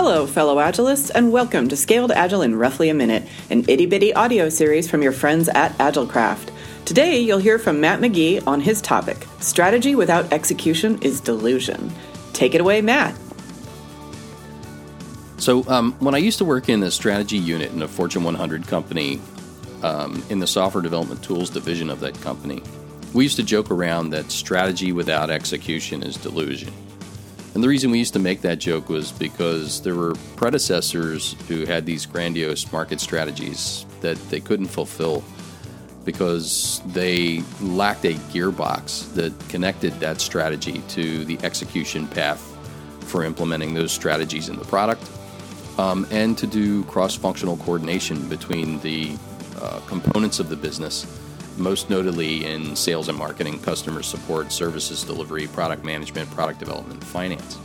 Hello, fellow Agilists, and welcome to Scaled Agile in Roughly a Minute, an itty bitty audio series from your friends at AgileCraft. Today, you'll hear from Matt McGee on his topic Strategy without execution is delusion. Take it away, Matt. So, um, when I used to work in the strategy unit in a Fortune 100 company, um, in the software development tools division of that company, we used to joke around that strategy without execution is delusion. And the reason we used to make that joke was because there were predecessors who had these grandiose market strategies that they couldn't fulfill because they lacked a gearbox that connected that strategy to the execution path for implementing those strategies in the product um, and to do cross functional coordination between the uh, components of the business most notably in sales and marketing, customer support, services delivery, product management, product development, finance.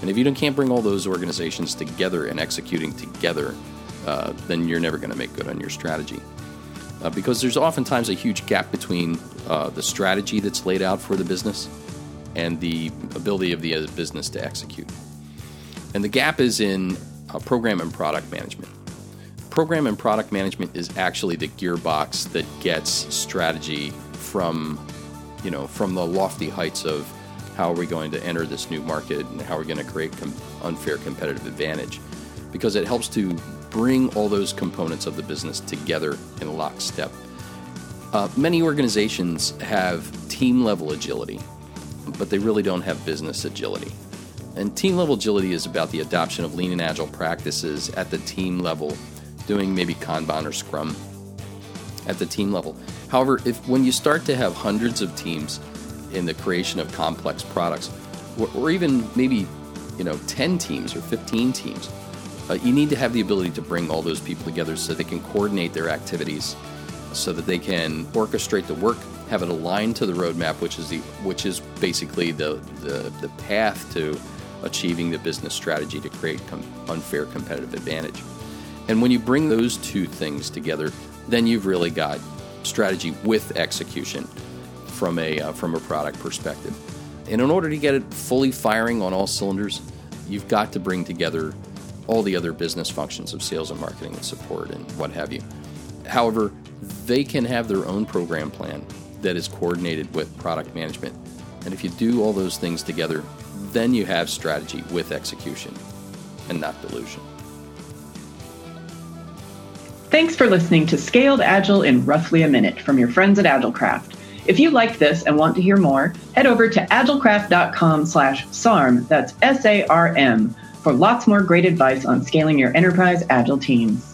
And if you can't bring all those organizations together and executing together, uh, then you're never going to make good on your strategy. Uh, because there's oftentimes a huge gap between uh, the strategy that's laid out for the business and the ability of the business to execute. And the gap is in uh, program and product management program and product management is actually the gearbox that gets strategy from you know from the lofty heights of how are we going to enter this new market and how are we going to create com- unfair competitive advantage. Because it helps to bring all those components of the business together in lockstep. Uh, many organizations have team level agility but they really don't have business agility. And team level agility is about the adoption of lean and agile practices at the team level doing maybe Kanban or Scrum at the team level. However, if when you start to have hundreds of teams in the creation of complex products, or, or even maybe you know 10 teams or 15 teams, uh, you need to have the ability to bring all those people together so they can coordinate their activities, so that they can orchestrate the work, have it aligned to the roadmap, which is the which is basically the the, the path to achieving the business strategy to create com- unfair competitive advantage. And when you bring those two things together, then you've really got strategy with execution from a uh, from a product perspective. And in order to get it fully firing on all cylinders, you've got to bring together all the other business functions of sales and marketing and support and what have you. However, they can have their own program plan that is coordinated with product management. And if you do all those things together, then you have strategy with execution and not delusion. Thanks for listening to Scaled Agile in roughly a minute from your friends at AgileCraft. If you liked this and want to hear more, head over to agilecraft.com slash SARM, that's S-A-R-M, for lots more great advice on scaling your enterprise agile teams.